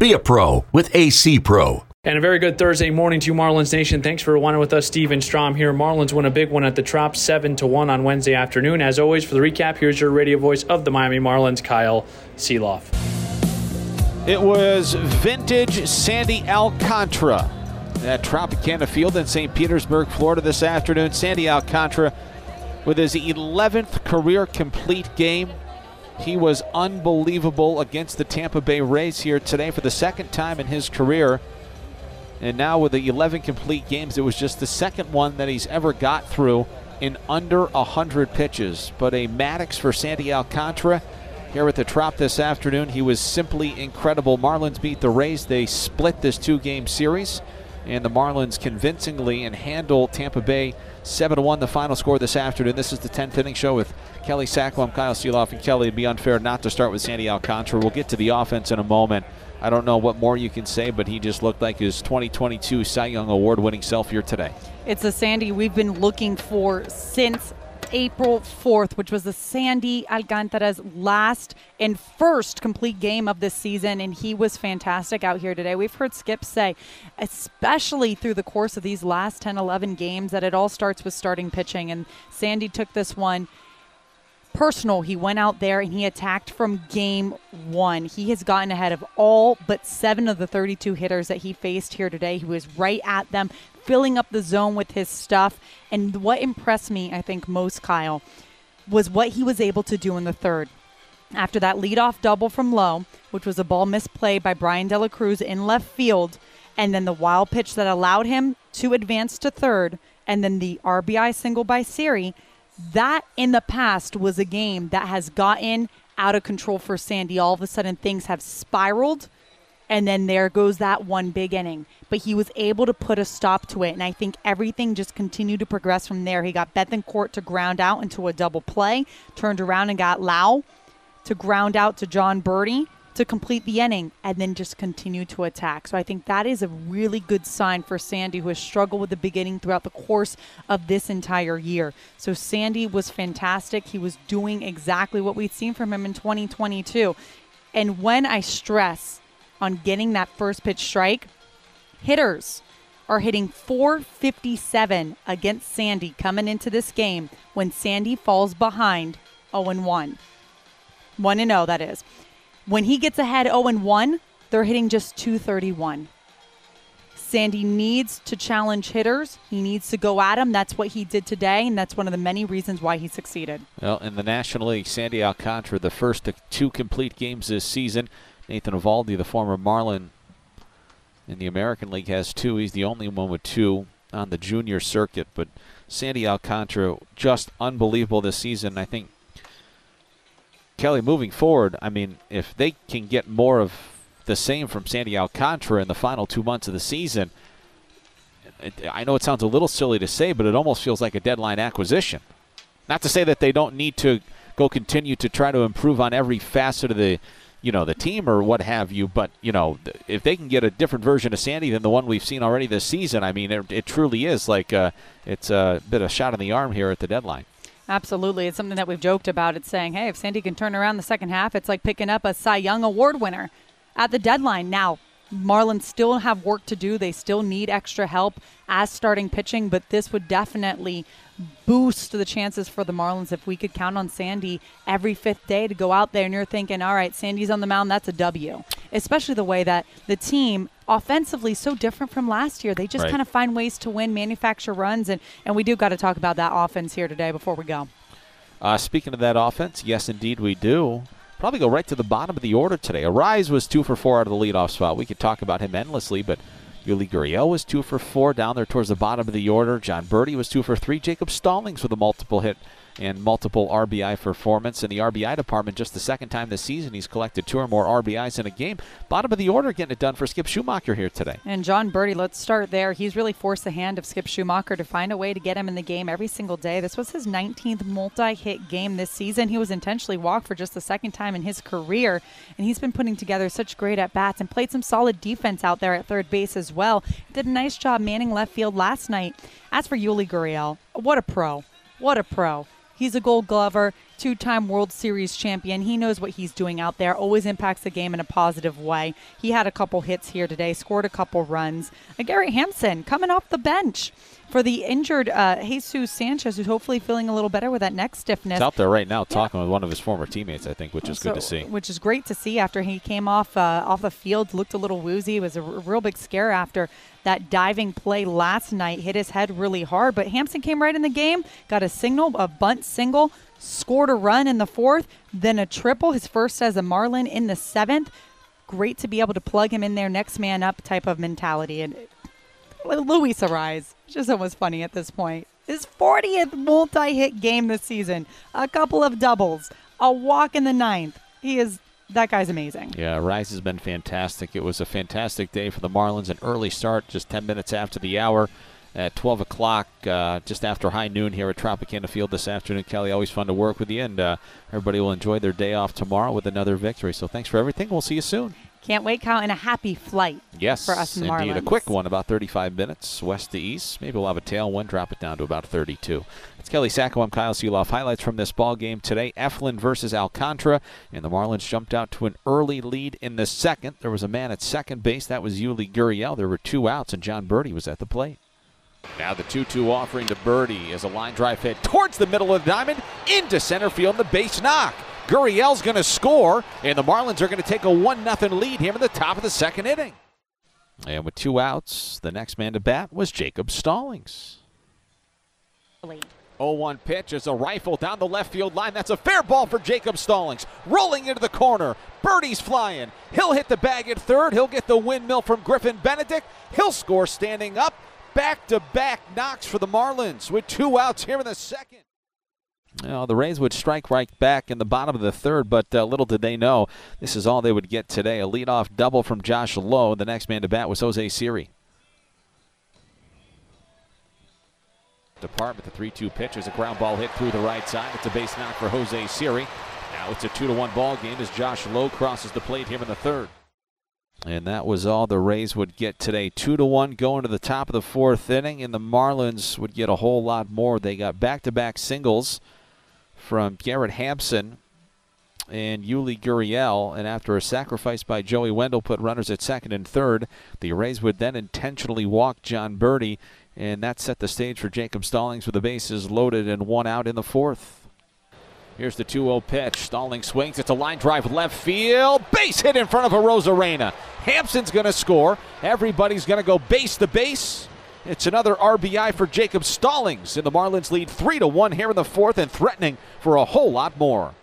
Be a pro with AC Pro. And a very good Thursday morning to you, Marlins Nation. Thanks for wanting with us, Steven Strom here. Marlins win a big one at the Trop, seven to one on Wednesday afternoon. As always, for the recap, here's your radio voice of the Miami Marlins, Kyle Sielaff. It was vintage Sandy Alcantara at Tropicana Field in St. Petersburg, Florida this afternoon. Sandy Alcantara with his 11th career complete game he was unbelievable against the Tampa Bay Rays here today for the second time in his career. And now with the 11 complete games, it was just the second one that he's ever got through in under 100 pitches. But a Maddux for Sandy Alcantara here at the Trop this afternoon. He was simply incredible. Marlins beat the Rays. They split this two game series and the Marlins convincingly and handle Tampa Bay 7 to 1 the final score this afternoon. This is the 10th inning show with Kelly Saco. I'm Kyle Sielaff, and Kelly. It'd be unfair not to start with Sandy Alcantara. We'll get to the offense in a moment. I don't know what more you can say, but he just looked like his 2022 Cy Young Award winning self here today. It's a Sandy we've been looking for since April 4th, which was the Sandy Alcantara's last and first complete game of this season, and he was fantastic out here today. We've heard Skip say, especially through the course of these last 10, 11 games, that it all starts with starting pitching, and Sandy took this one personal. He went out there and he attacked from game one. He has gotten ahead of all but seven of the 32 hitters that he faced here today. He was right at them, filling up the zone with his stuff. And what impressed me, I think, most, Kyle, was what he was able to do in the third. After that leadoff double from Lowe, which was a ball misplay by Bryan De La Cruz in left field, and then the wild pitch that allowed him to advance to third, and then the RBI single by Siri – that in the past was a game that has gotten out of control for Sandy. All of a sudden, things have spiraled, and then there goes that one big inning. But he was able to put a stop to it, and I think everything just continued to progress from there. He got Bethancourt to ground out into a double play, turned around and got Lowe to ground out to John Berti to complete the inning and then just continue to attack. So I think that is a really good sign for Sandy, who has struggled with the beginning throughout the course of this entire year. So Sandy was fantastic. He was doing exactly what we'd seen from him in 2022. And when I stress on getting that first pitch strike, hitters are hitting 457 against Sandy coming into this game when Sandy falls behind 0 1. 1 0, that is. When he gets ahead 0 1, they're hitting just 231. Sandy needs to challenge hitters. He needs to go at them. That's what he did today, and that's one of the many reasons why he succeeded. Well, in the National League, Sandy Alcantara, the first two complete games this season. Nathan Eovaldi, the former Marlin in the American League, has two. He's the only one with two on the junior circuit. But Sandy Alcantara, just unbelievable this season. I think Kelly, moving forward, I mean, if they can get more of the same from Sandy Alcantara in the final two months of the season, it, I know it sounds a little silly to say, but it almost feels like a deadline acquisition. Not to say that they don't need to go continue to try to improve on every facet of the you know the team or what have you but you know if they can get a different version of sandy than the one we've seen already this season i mean it, it truly is like uh, it's a bit of a shot in the arm here at the deadline Absolutely. It's something that we've joked about. It's saying, hey, if Sandy can turn around the second half, it's like picking up a Cy Young Award winner at the deadline. Now, Marlins still have work to do. They still need extra help as starting pitching, but this would definitely boost the chances for the Marlins if we could count on Sandy every fifth day to go out there and you're thinking, all right, Sandy's on the mound, that's a W. Especially the way that the team offensively so different from last year. They just right. kind of find ways to win, manufacture runs, and, and we do got to talk about that offense here today before we go. Uh, speaking of that offense, yes, indeed, we do. Probably go right to the bottom of the order today. Arraez was two for four out of the leadoff spot. We could talk about him endlessly, but Yuli Gurriel was two for four down there towards the bottom of the order. John Berti was two for three. Jacob Stallings with a multiple hit and multiple RBI performance. In the RBI department, just the second time this season, he's collected two or more RBIs in a game. Bottom of the order getting it done for Skip Schumaker here today. And John Berti, let's start there. He's really forced the hand of Skip Schumaker to find a way to get him in the game every single day. This was his 19th multi hit game this season. He was intentionally walked for just the second time in his career, and he's been putting together such great at bats and played some solid defense out there at third base as well. Did a nice job manning left field last night. As for Yuli Gurriel, what a pro. What a pro. He's a gold glover, two time World Series champion. He knows what he's doing out there, always impacts the game in a positive way. He had a couple hits here today, scored a couple runs. And Gary Hampson coming off the bench for the injured uh, Jesus Sanchez, who's hopefully feeling a little better with that neck stiffness. He's out there right now talking yeah. with one of his former teammates, I think, which is so, good to see. Which is great to see after he came off uh, off the field, looked a little woozy. It was a r- real big scare after that diving play last night, hit his head really hard. But Hampson came right in the game, got a signal, a bunt single, scored a run in the fourth, then a triple, his first as a Marlin in the seventh. Great to be able to plug him in there, next man up type of mentality. And Luis Arraez, just almost funny at this point. His 40th multi hit game this season, a couple of doubles, a walk in the ninth. He is that guy's amazing. Yeah, Arraez has been fantastic. It was a fantastic day for the Marlins. An early start, just 10 minutes after the hour at 12 o'clock, uh, just after high noon here at Tropicana Field this afternoon. Kelly, always fun to work with you, and uh, everybody will enjoy their day off tomorrow with another victory. So thanks for everything. We'll see you soon. Can't wait, Kyle, and a happy flight. Yes, for us indeed. Marlins. A quick one, about 35 minutes west to east. Maybe we'll have a tailwind, drop it down to about 32. It's Kelly Saco. I'm Kyle Sielaff. Highlights from this ball game today: Eflin versus Alcantara, and the Marlins jumped out to an early lead in the second. There was a man at second base. That was Yuli Gurriel. There were two outs, and John Berti was at the plate. Now the 2 2 offering to Berti as a line drive hit towards the middle of the diamond into center field, the base knock. Gurriel's going to score, and the Marlins are going to take a 1 0 lead here in the top of the second inning. And with two outs, the next man to bat was Jacob Stallings. 0-1 pitch is a rifle down the left field line. That's a fair ball for Jacob Stallings. Rolling into the corner. Berti's flying. He'll hit the bag at third. He'll get the windmill from Griffin Benedict. He'll score standing up. Back to back knocks for the Marlins with two outs here in the second. Well, the Rays would strike right back in the bottom of the third, but uh, little did they know this is all they would get today. A leadoff double from Josh Lowe. The next man to bat was Jose Siri. Department, the 3 2 pitch is a ground ball hit through the right side. It's a base knock for Jose Siri. Now it's a 2 to 1 ball game as Josh Lowe crosses the plate here in the third. And that was all the Rays would get today. Two to one going to the top of the fourth inning, and the Marlins would get a whole lot more. They got back to back singles from Garrett Hampson and Yuli Gurriel. And after a sacrifice by Joey Wendle put runners at second and third, the Rays would then intentionally walk John Berti, and that set the stage for Jacob Stallings with the bases loaded and one out in the fourth. Here's the 2 0 pitch. Stallings swings. It's a line drive left field. Base hit in front of Arozarena. Hampson's going to score. Everybody's going to go base to base. It's another RBI for Jacob Stallings, and the Marlins lead 3 to 1 here in the fourth and threatening for a whole lot more.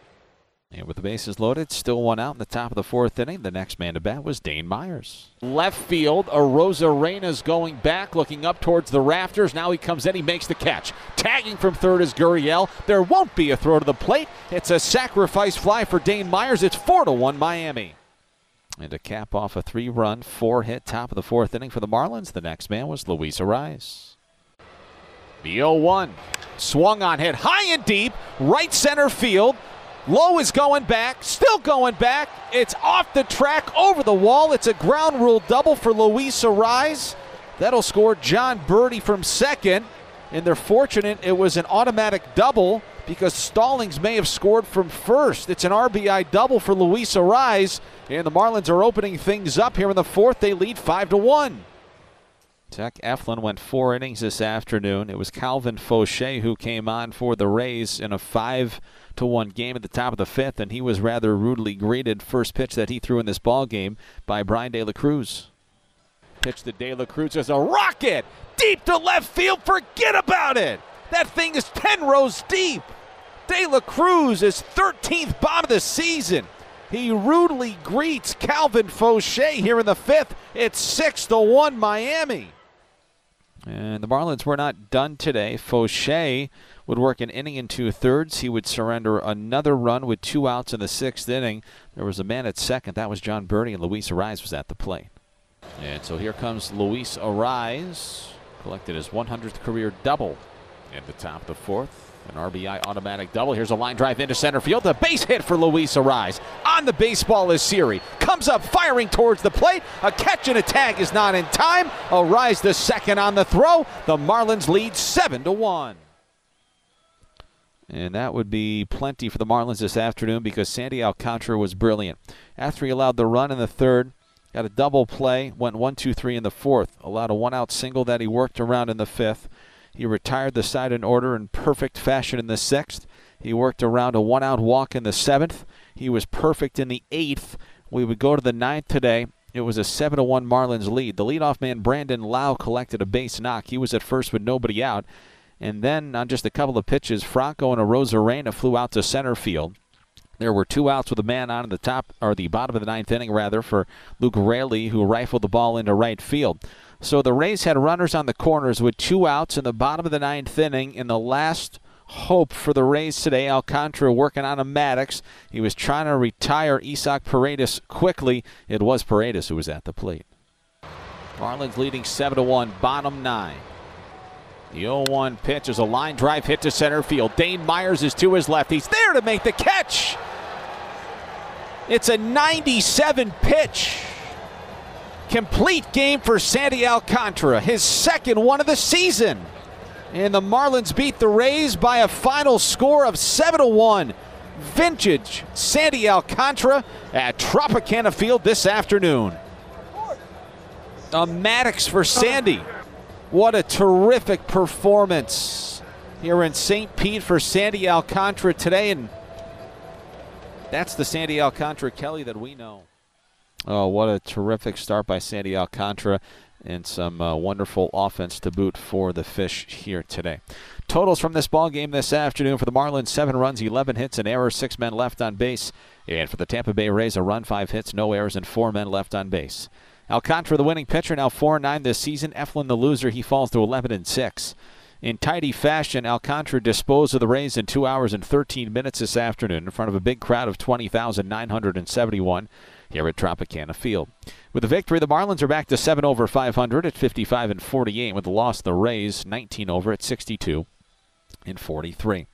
And with the bases loaded, still one out in the top of the fourth inning. The next man to bat was Dane Myers. Left field, Arozarena's going back, looking up towards the rafters. Now he comes in, he makes the catch. Tagging from third is Gurriel. There won't be a throw to the plate. It's a sacrifice fly for Dane Myers. It's 4 to 1 Miami. And to cap off a three run, four hit top of the fourth inning for the Marlins, the next man was Luis Arraez. The 0 1. Swung on hit high and deep, right center field. Lowe is going back, still going back. It's off the track, over the wall. It's a ground rule double for Luis Arraez. That'll score John Berti from second. And they're fortunate it was an automatic double because Stallings may have scored from first. It's an RBI double for Luis Arraez. And the Marlins are opening things up here in the fourth. They lead 5 to 1. Zach Eflin went four innings this afternoon. It was Calvin Faucher who came on for the Rays in a 5 to one game at the top of the fifth, and he was rather rudely greeted first pitch that he threw in this ball game by Bryan De La Cruz. Pitch to De La Cruz as a rocket deep to left field. Forget about it. That thing is 10 rows deep. De La Cruz is 13th bomb of the season. He rudely greets Calvin Faucher here in the fifth. It's 6 to 1 Miami. And the Marlins were not done today. Faucher would work an inning and two thirds. He would surrender another run with two outs in the sixth inning. There was a man at second. That was John Berti, and Luis Arraez was at the plate. And so here comes Luis Arraez. Collected his 100th career double in the top of the fourth. An RBI automatic double. Here's a line drive into center field. The base hit for Luis Arraez. On the baseball is Siri. Comes up firing towards the plate. A catch and a tag is not in time. Arraez the second on the throw. The Marlins lead 7 to 1. And that would be plenty for the Marlins this afternoon because Sandy Alcantara was brilliant. After he allowed the run in the third, got a double play, went 1 2 3 in the fourth, allowed a one out single that he worked around in the fifth. He retired the side in order in perfect fashion in the sixth. He worked around a one out walk in the seventh. He was perfect in the eighth. We would go to the ninth today. It was a 7 1 Marlins lead. The leadoff man, Brandon Lowe, collected a base knock. He was at first with nobody out. And then, on just a couple of pitches, Franco and a Arozarena flew out to center field. There were two outs with a man on in the top, or the bottom of the ninth inning, rather, for Luke Raley, who rifled the ball into right field. So the Rays had runners on the corners with two outs in the bottom of the ninth inning in the last hope for the Rays today. Alcantara working on a Maddux. He was trying to retire Isaac Paredes quickly. It was Paredes who was at the plate. Marlins leading 7 to 1, bottom nine. The 0 1 pitch is a line drive hit to center field. Dane Myers is to his left. He's there to make the catch. It's a 97 pitch. Complete game for Sandy Alcantara, his second one of the season. And the Marlins beat the Rays by a final score of 7 1. Vintage Sandy Alcantara at Tropicana Field this afternoon. A Maddux for Sandy. What a terrific performance here in St. Pete for Sandy Alcantara today. And that's the Sandy Alcantara Kelly that we know. Oh, what a terrific start by Sandy Alcantara and some uh, wonderful offense to boot for the Fish here today. Totals from this ball game this afternoon for the Marlins: seven runs, 11 hits, and errors, six men left on base. And for the Tampa Bay Rays, a run, five hits, no errors, and four men left on base. Alcantara, the winning pitcher, now 4 9 this season. Eflin, the loser, he falls to 11 and 6. In tidy fashion, Alcantara disposed of the Rays in 2 hours and 13 minutes this afternoon in front of a big crowd of 20,971 here at Tropicana Field. With the victory, the Marlins are back to 7 over 500 at 55 and 48. With the loss, the Rays 19 over at 62 and 43.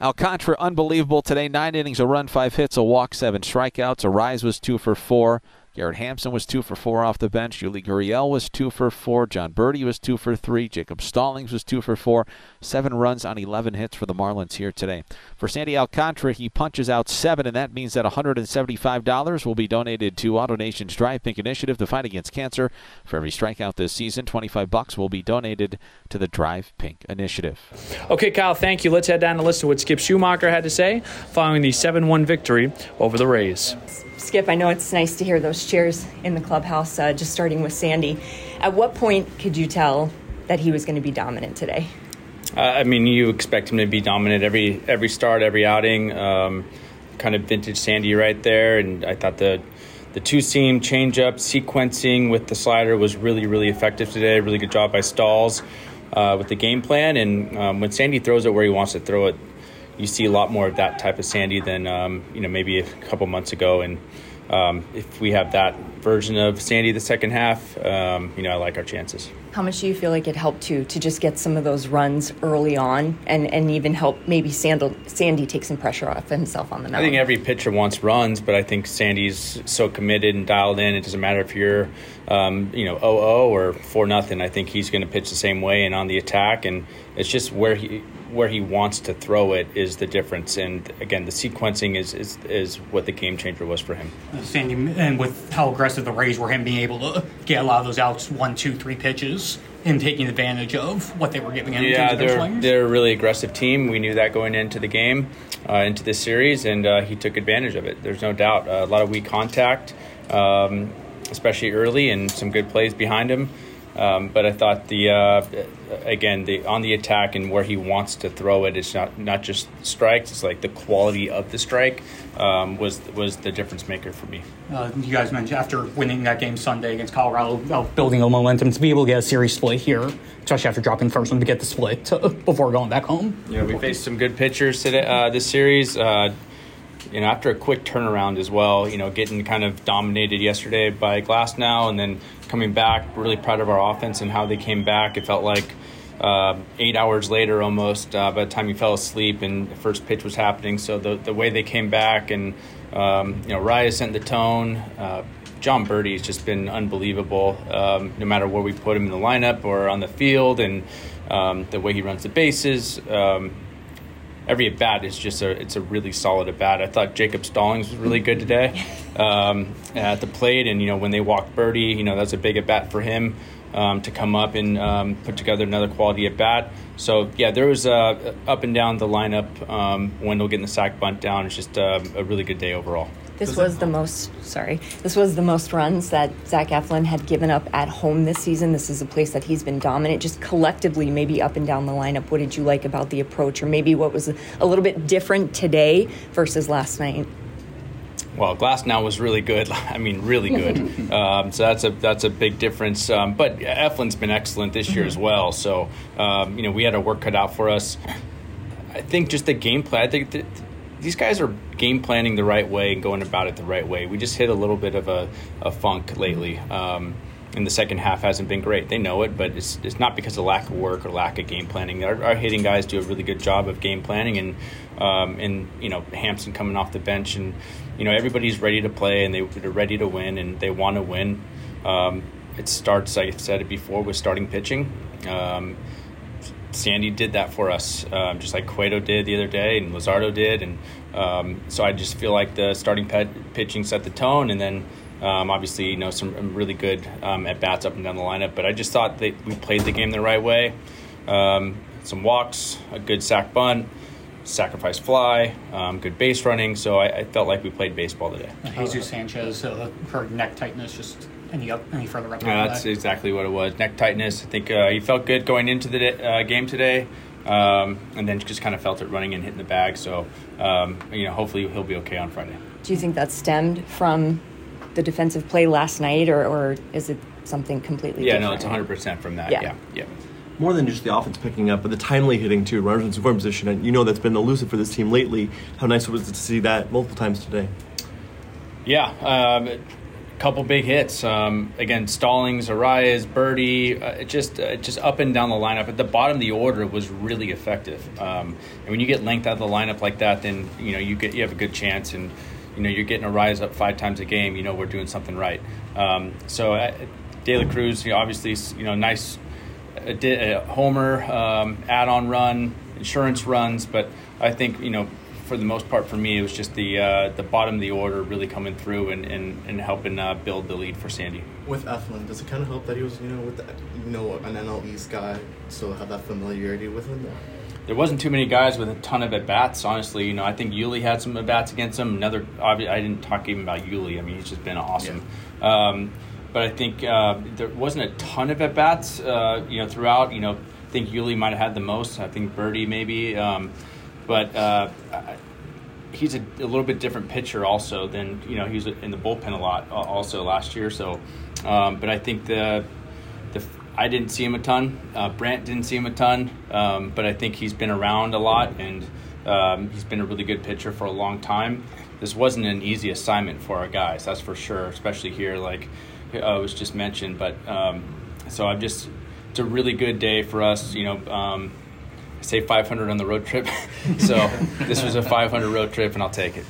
Alcantara, unbelievable today. Nine innings, a run, five hits, a walk, seven strikeouts. Arraez was two for four. Garrett Hampson was two for four off the bench. Yuli Gurriel was two for four. John Berti was two for three. Jacob Stallings was two for four. Seven runs on 11 hits for the Marlins here today. For Sandy Alcantara, he punches out seven, and that means that $175 will be donated to AutoNation's Drive Pink Initiative to fight against cancer. For every strikeout this season, 25 bucks will be donated to the Drive Pink Initiative. Okay, Kyle, thank you. Let's head down and listen to what Skip Schumaker had to say following the 7 1 victory over the Rays. Skip, I know it's nice to hear those cheers in the clubhouse, uh, just starting with Sandy. At what point could you tell that he was going to be dominant today? Uh, I mean, you expect him to be dominant every every start, every outing. Um, kind of vintage Sandy right there, and I thought the the two seam changeup sequencing with the slider was really really effective today. Really good job by Stalls uh, with the game plan, and um, when Sandy throws it where he wants to throw it, you see a lot more of that type of Sandy than um, you know maybe a couple months ago. And um, if we have that version of Sandy the second half, um, you know I like our chances. How much do you feel like it helped to to just get some of those runs early on, and and even help maybe Sandal, Sandy take some pressure off himself on the mound? I think every pitcher wants runs, but I think Sandy's so committed and dialed in. It doesn't matter if you're um, you know 0-0 or 4 nothing. I think he's going to pitch the same way and on the attack, and it's just where he where he wants to throw it is the difference. And again, the sequencing is is, is what the game changer was for him. Sandy, and with how aggressive the Rays were, him being able to get a lot of those outs, one, two, three pitches, him taking advantage of what they were giving him. Yeah, they're they're a really aggressive team. We knew that going into the game, uh, into this series, and uh, he took advantage of it. There's no doubt. Uh, a lot of weak contact, um, especially early, and some good plays behind him. Um, but I thought the uh, again the on the attack and where he wants to throw it, it's not not just strikes. It's like the quality of the strike um, was was the difference maker for me. Uh, you guys mentioned after winning that game Sunday against Colorado, uh, building a momentum to be able to get a series split here, especially after dropping the first one to get the split uh, before going back home. Yeah, we faced some good pitchers today uh, this series. You know, after a quick turnaround as well, you know, getting kind of dominated yesterday by Glasnow and then coming back, really proud of our offense and how they came back. It felt like uh, eight hours later almost uh, by the time you fell asleep and the first pitch was happening. So the, the way they came back and, um, you know, Raya sent the tone. Uh, Jon Berti has just been unbelievable um, no matter where we put him in the lineup or on the field and um, the way he runs the bases. Um, every at bat is just a it's a really solid at bat. I thought Jacob Stallings was really good today um, at the plate, and you know when they walked Berti, you know that's a big at bat for him um, to come up and um, put together another quality at bat. So yeah, there was uh, up and down the lineup. Um, Wendle getting the sac bunt down. It's just uh, a really good day overall. This was the most sorry. This was the most runs that Zach Eflin had given up at home this season. This is a place that he's been dominant. Just collectively, maybe up and down the lineup. What did you like about the approach, or maybe what was a little bit different today versus last night? Well, Glasnow was really good. I mean, really good. um, so that's a that's a big difference. Um, but Eflin's been excellent this year as well. So um, you know we had our work cut out for us. I think just the gameplay. I think these guys are game planning the right way and going about it the right way. We just hit a little bit of a, a funk lately. Um, and the second half hasn't been great. They know it, but it's, it's not because of lack of work or lack of game planning. Our, our hitting guys do a really good job of game planning, and um, and you know Hampson coming off the bench, and you know everybody's ready to play and they, they're ready to win and they want to win. Um, it starts, like I said it before, with starting pitching. Um, Sandy did that for us, um, just like Cueto did the other day, and Luzardo did, and um, so I just feel like the starting pet pitching set the tone, and then um, obviously you know some really good um, at bats up and down the lineup. But I just thought that we played the game the right way. Um, some walks, a good sac bunt, sacrifice fly, um, good base running. So I, I, felt like we played baseball today. Jesus Sanchez, uh, her neck tightness just any up any further up? Uh, that's exactly what it was. Neck tightness. I think uh, he felt good going into the uh, game today, um, and then just kind of felt it running and hitting the bag. So um, you know, hopefully he'll be okay on Friday. Do you think that stemmed from the defensive play last night, or, or is it something completely? Yeah, different? no, it's 100 percent from that. Yeah. yeah, yeah. More than just the offense picking up, but the timely hitting too, runners in scoring position, and you know that's been elusive for this team lately. How nice it was it to see that multiple times today? Yeah, um, couple big hits. Um, again, Stallings, Arraez, Berti, uh, just uh, just up and down the lineup. At the bottom of the order was really effective. Um, and when you get length out of the lineup like that, then you know you get you have a good chance, and you know you're getting Arraez up five times a game. You know we're doing something right. Um, so uh, De La Cruz, you know, obviously, you know, nice a, a homer, um, add-on run, insurance runs, but I think you know for the most part for me, it was just the uh, the bottom of the order really coming through and, and, and helping uh, build the lead for Sandy. With Eflin, does it kind of help that he was you know with the, you know an NL East guy, so have that familiarity with him? There wasn't too many guys with a ton of at bats. Honestly, you know, I think Yuli had some at bats against him. Another, I didn't talk even about Yuli. I mean, he's just been awesome. Yeah. Um, but I think uh, there wasn't a ton of at bats, uh, you know, throughout. You know, I think Yuli might have had the most. I think Berti maybe. Um, but uh, he's a, a, little bit different pitcher also than you know he was in the bullpen a lot also last year. So, um, but I think the the I didn't see him a ton. Uh, Brant didn't see him a ton, um, but I think he's been around a lot and um, he's been a really good pitcher for a long time. This wasn't an easy assignment for our guys, that's for sure. Especially here, like uh, was just mentioned. But um, so I'm just it's a really good day for us. You know um, say 500 on the road trip. so this was a 500 road trip, and I'll take it.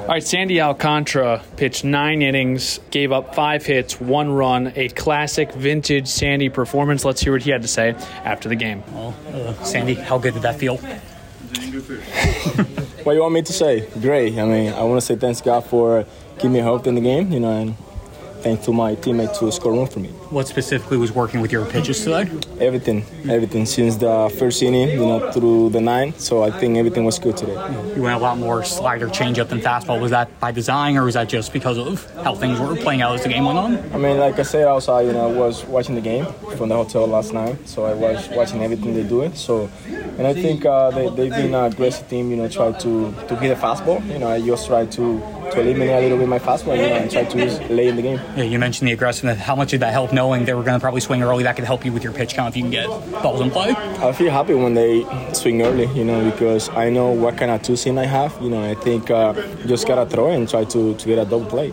All right, Sandy Alcantara pitched nine innings, gave up five hits, one run, a classic vintage Sandy performance. Let's hear what he had to say after the game. Well, uh, Sandy, how good did that feel? what do you want me to say? Great. I mean, I want to say thanks God for keeping me hope in the game, you know, and thanks to my teammate to score room for me. What specifically was working with your pitches today? Everything, everything since the first inning, you know, through the nine. So I think everything was good today. You went a lot more slider, changeup than fastball. Was that by design, or was that just because of how things were playing out as the game went on? I mean, like I said, outside, you know, I was watching the game from the hotel last night, so I was watching everything they do it. So, and I think uh, they they've been a aggressive team. You know, try to to hit a fastball. You know, I just try to to eliminate a little bit my fastball, you know, and try to just lay in the game. Yeah, you mentioned the aggressiveness. How much did that help knowing they were going to probably swing early? That could help you with your pitch count if you can get balls in play. I feel happy when they swing early, you know, because I know what kind of two seam I have. You know, I think uh, just gotta throw and try to, to get a double play.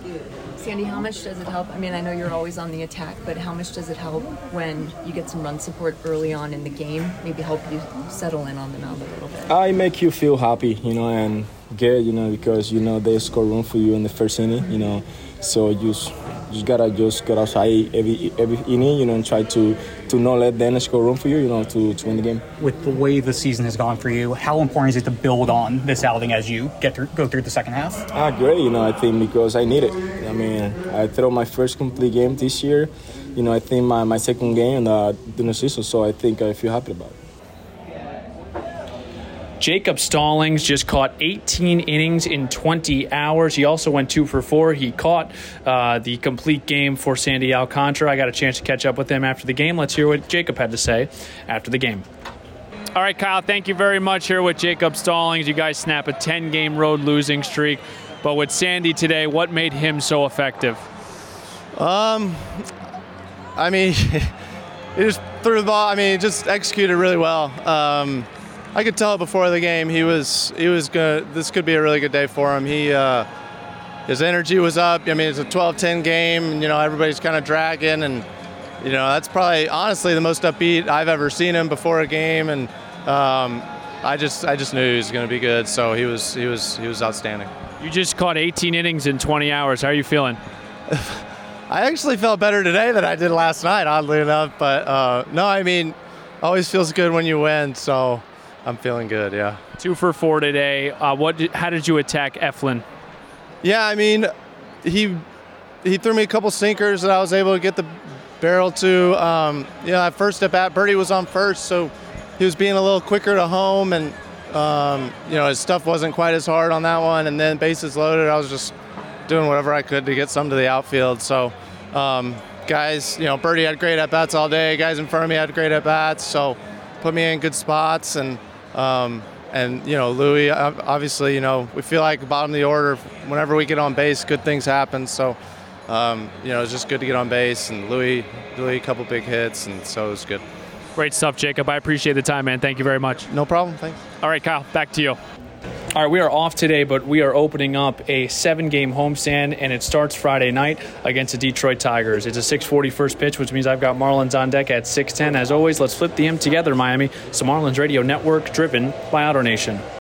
Sandy, how much does it help? I mean, I know you're always on the attack, but how much does it help when you get some run support early on in the game? Maybe help you settle in on the mound a little bit. I make you feel happy, you know, and good, you know, because you know they score room for you in the first inning, you know, so you just, just gotta just get outside every every inning, you know, and try to to not let them score room for you, you know, to, to win the game. With the way the season has gone for you, how important is it to build on this outing as you get through, go through the second half? Ah, great, you know, I think because I need it. I mean, I throw my first complete game this year. You know, I think my, my second game in the, in the season, so I think I feel happy about it. Jacob Stallings just caught 18 innings in 20 hours. He also went two for four. He caught uh, the complete game for Sandy Alcantara. I got a chance to catch up with him after the game. Let's hear what Jacob had to say after the game. All right, Kyle, thank you very much here with Jacob Stallings. You guys snap a 10 game road losing streak. But with Sandy today, what made him so effective? Um, I mean, he just threw the ball. I mean, he just executed really well. Um, I could tell before the game he was he was good. This could be a really good day for him. He uh, his energy was up. I mean, it's a 12-10 game. And, you know, everybody's kind of dragging, and you know that's probably honestly the most upbeat I've ever seen him before a game. And um, I just I just knew he was going to be good. So he was he was he was outstanding. You just caught 18 innings in 20 hours. How are you feeling? I actually felt better today than I did last night, oddly enough. But uh, no, I mean, always feels good when you win. So I'm feeling good. Yeah. Two for four today. Uh, what? Did, how did you attack Eflin? Yeah, I mean, he he threw me a couple sinkers that I was able to get the barrel to. Um, you know, at first at bat, Berti was on first, so he was being a little quicker to home, and um, you know his stuff wasn't quite as hard on that one. And then bases loaded, I was just doing whatever I could to get some to the outfield. So. Um, guys, you know, Berti had great at bats all day. Guys in front of me had great at bats, so put me in good spots and. Um, and you know, Louis, obviously, you know, we feel like bottom of the order. Whenever we get on base, good things happen. So, um, you know, it's just good to get on base. And Louis, Louis, a couple big hits, and so it was good. Great stuff, Jacob. I appreciate the time, man. Thank you very much. No problem. Thanks. All right, Kyle, back to you. All right, we are off today, but we are opening up a seven-game homestand, and it starts Friday night against the Detroit Tigers. It's a 6:40 first pitch, which means I've got Marlins on deck at 6:10. As always, let's flip the M together, Miami. The Marlins Radio Network, driven by AutoNation.